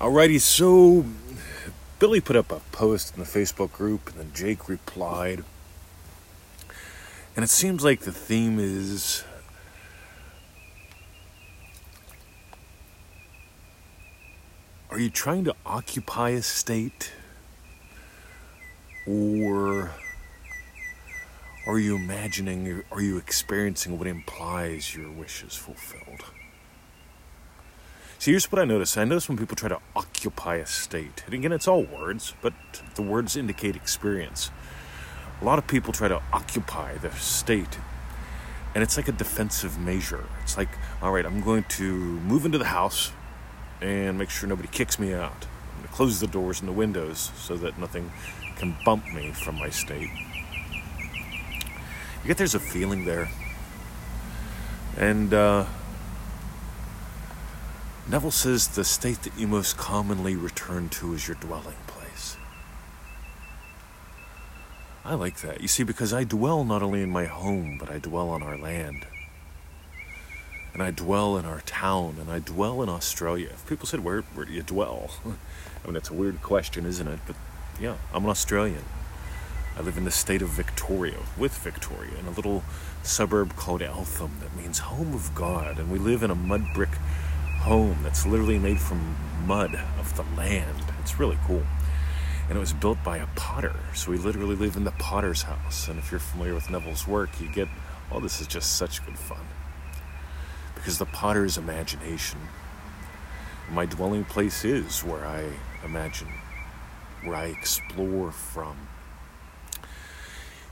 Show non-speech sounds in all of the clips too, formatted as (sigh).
Alrighty, so Billy put up a post in the Facebook group, and then Jake replied. And it seems like the theme is Are you trying to occupy a state? Or are you imagining, are you experiencing what implies your wish is fulfilled? Here's what I notice. I notice when people try to occupy a state, and again, it's all words, but the words indicate experience. A lot of people try to occupy the state, and it's like a defensive measure. It's like, all right, I'm going to move into the house and make sure nobody kicks me out. I'm going to close the doors and the windows so that nothing can bump me from my state. You get there's a feeling there. And, uh, Neville says the state that you most commonly return to is your dwelling place. I like that. You see, because I dwell not only in my home, but I dwell on our land. And I dwell in our town, and I dwell in Australia. If people said, Where, where do you dwell? (laughs) I mean, it's a weird question, isn't it? But yeah, I'm an Australian. I live in the state of Victoria, with Victoria, in a little suburb called Eltham that means home of God. And we live in a mud brick home that's literally made from mud of the land. It's really cool. And it was built by a potter. So we literally live in the potter's house. And if you're familiar with Neville's work, you get, oh, this is just such good fun. Because the potter's imagination, my dwelling place is where I imagine, where I explore from.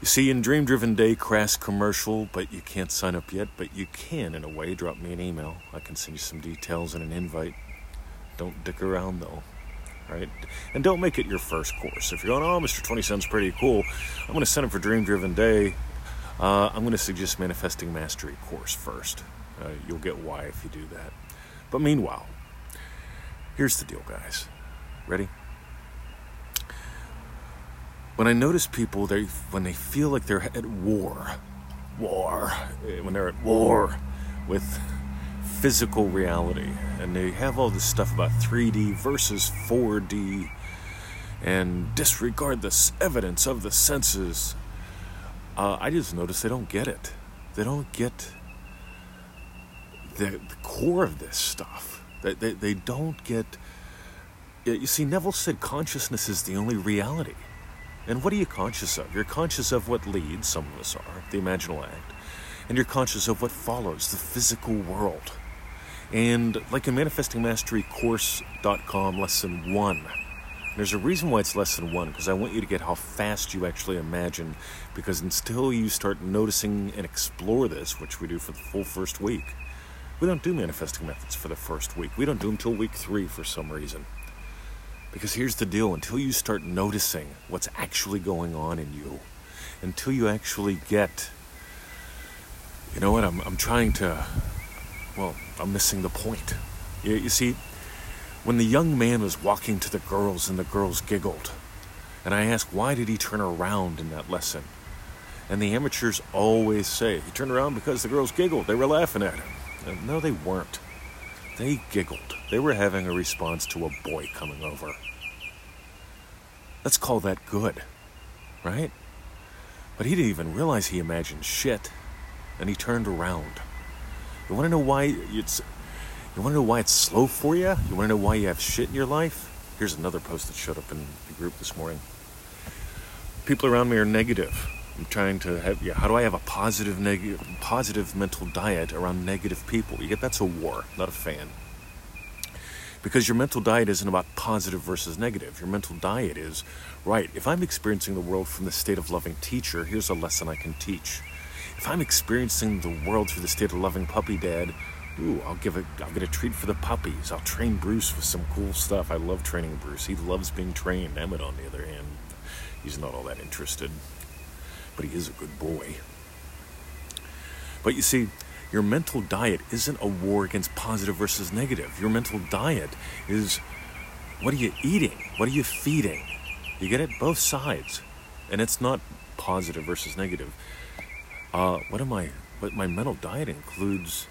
You see, in Dream Driven Day, crass commercial, but you can't sign up yet, but you can, in a way. Drop me an email. I can send you some details and an invite. Don't dick around, though. Right? And don't make it your first course. If you're going, oh, Mr. 20 sounds pretty cool, I'm going to send up for Dream Driven Day. Uh, I'm going to suggest Manifesting Mastery course first. Uh, you'll get why if you do that. But meanwhile, here's the deal, guys. Ready? When I notice people, they when they feel like they're at war, war, eh, when they're at war with physical reality, and they have all this stuff about 3D versus 4D, and disregard the evidence of the senses. Uh, I just notice they don't get it. They don't get the, the core of this stuff. They, they, they don't get. You see, Neville said consciousness is the only reality. And what are you conscious of? You're conscious of what leads, some of us are, the imaginal act. And you're conscious of what follows, the physical world. And like in manifestingmasterycourse.com, lesson one, there's a reason why it's lesson one, because I want you to get how fast you actually imagine. Because until you start noticing and explore this, which we do for the full first week, we don't do manifesting methods for the first week. We don't do them until week three for some reason. Because here's the deal until you start noticing what's actually going on in you, until you actually get, you know what, I'm, I'm trying to, well, I'm missing the point. You, you see, when the young man was walking to the girls and the girls giggled, and I asked, why did he turn around in that lesson? And the amateurs always say, he turned around because the girls giggled. They were laughing at him. And no, they weren't. They giggled. They were having a response to a boy coming over. Let's call that good, right? But he didn't even realize he imagined shit, and he turned around. You want to know why it's you want to know why it's slow for you? You want to know why you have shit in your life? Here's another post that showed up in the group this morning. People around me are negative. I'm trying to have yeah, how do I have a positive mental diet around negative people? You get that's a war, not a fan. Because your mental diet isn't about positive versus negative. Your mental diet is, right, if I'm experiencing the world from the state of loving teacher, here's a lesson I can teach. If I'm experiencing the world through the state of loving puppy dad, ooh, I'll give it I'll get a treat for the puppies. I'll train Bruce with some cool stuff. I love training Bruce. He loves being trained. Emmett on the other hand, he's not all that interested. But he is a good boy. But you see, your mental diet isn't a war against positive versus negative. Your mental diet is what are you eating? What are you feeding? You get it both sides. And it's not positive versus negative. Uh, what am I? But my mental diet includes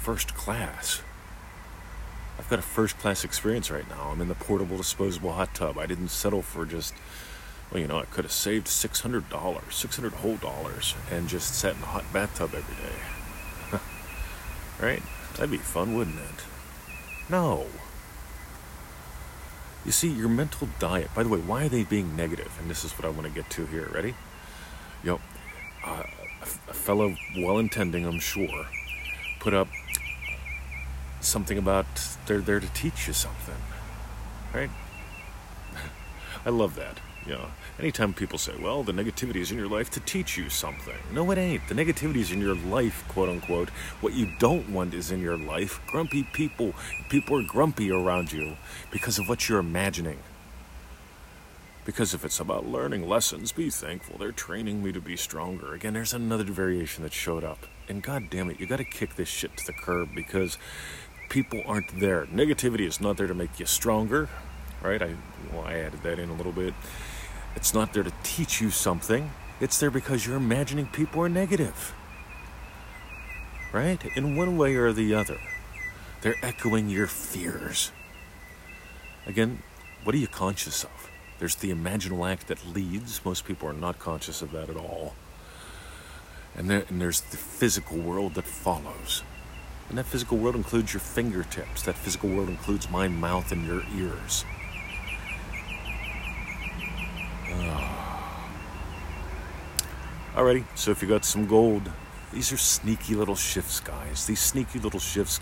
first class. I've got a first class experience right now. I'm in the portable disposable hot tub. I didn't settle for just, well, you know, I could have saved $600, 600 whole dollars, and just sat in a hot bathtub every day. (laughs) right? That'd be fun, wouldn't it? No. You see, your mental diet, by the way, why are they being negative? And this is what I want to get to here. Ready? Yo, uh, a fellow well intending, I'm sure, put up something about they're there to teach you something. Right? (laughs) I love that. You know, anytime people say, well, the negativity is in your life to teach you something. No, it ain't. The negativity is in your life, quote unquote. What you don't want is in your life. Grumpy people, people are grumpy around you because of what you're imagining. Because if it's about learning lessons, be thankful. They're training me to be stronger. Again, there's another variation that showed up. And god damn it, you gotta kick this shit to the curb because people aren't there. Negativity is not there to make you stronger, right? I, well, I added that in a little bit. It's not there to teach you something. It's there because you're imagining people are negative. Right? In one way or the other. They're echoing your fears. Again, what are you conscious of? There's the imaginal act that leads. Most people are not conscious of that at all. And, there, and there's the physical world that follows. And that physical world includes your fingertips. That physical world includes my mouth and your ears. Alrighty, so if you got some gold, these are sneaky little shifts, guys. These sneaky little shifts,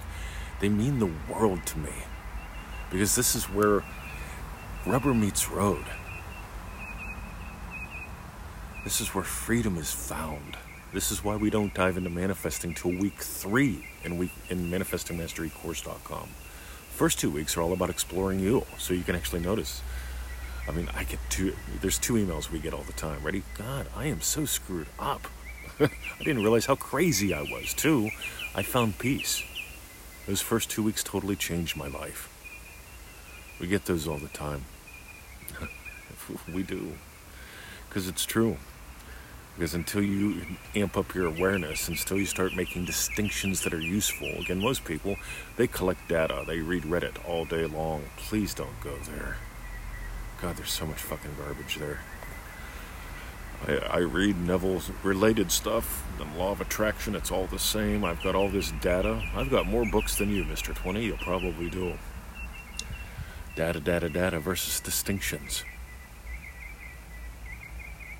they mean the world to me. Because this is where rubber meets road. This is where freedom is found. This is why we don't dive into manifesting till week three in week in manifestingmasterycourse.com. First two weeks are all about exploring you, so you can actually notice I mean, I get two, there's two emails we get all the time. Ready? God, I am so screwed up. (laughs) I didn't realize how crazy I was, too. I found peace. Those first two weeks totally changed my life. We get those all the time. (laughs) we do. Because it's true. Because until you amp up your awareness, until you start making distinctions that are useful, again, most people, they collect data, they read Reddit all day long. Please don't go there. God, there's so much fucking garbage there. I, I read Neville's related stuff, the law of attraction, it's all the same. I've got all this data. I've got more books than you, Mr. 20. You'll probably do. Data, data, data versus distinctions.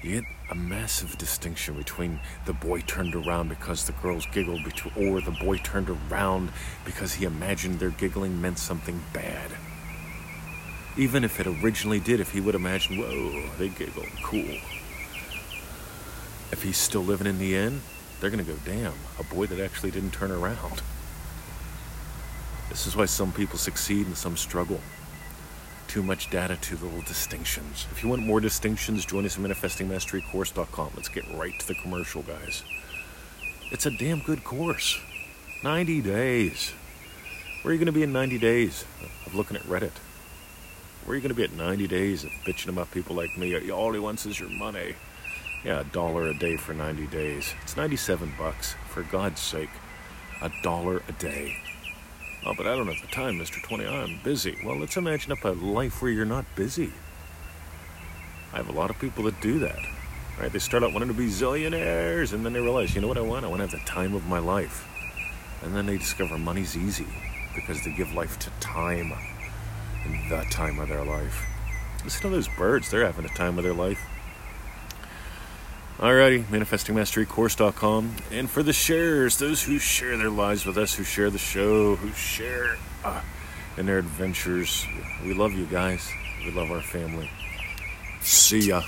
You get a massive distinction between the boy turned around because the girls giggled, or the boy turned around because he imagined their giggling meant something bad. Even if it originally did, if he would imagine, whoa, they giggle, cool. If he's still living in the inn, they're going to go, damn, a boy that actually didn't turn around. This is why some people succeed and some struggle. Too much data, too little distinctions. If you want more distinctions, join us at manifestingmasterycourse.com. Let's get right to the commercial, guys. It's a damn good course. 90 days. Where are you going to be in 90 days of looking at Reddit? Where are you going to be at 90 days of bitching about people like me? All he wants is your money. Yeah, a dollar a day for 90 days. It's 97 bucks. For God's sake, a dollar a day. Oh, but I don't have the time, Mr. 20. I'm busy. Well, let's imagine up a life where you're not busy. I have a lot of people that do that. Right? They start out wanting to be zillionaires, and then they realize, you know what I want? I want to have the time of my life. And then they discover money's easy because they give life to time that time of their life. Listen to those birds, they're having a time of their life. Alrighty, manifestingmasterycourse.com. And for the sharers, those who share their lives with us, who share the show, who share uh, in their adventures, we love you guys. We love our family. See ya.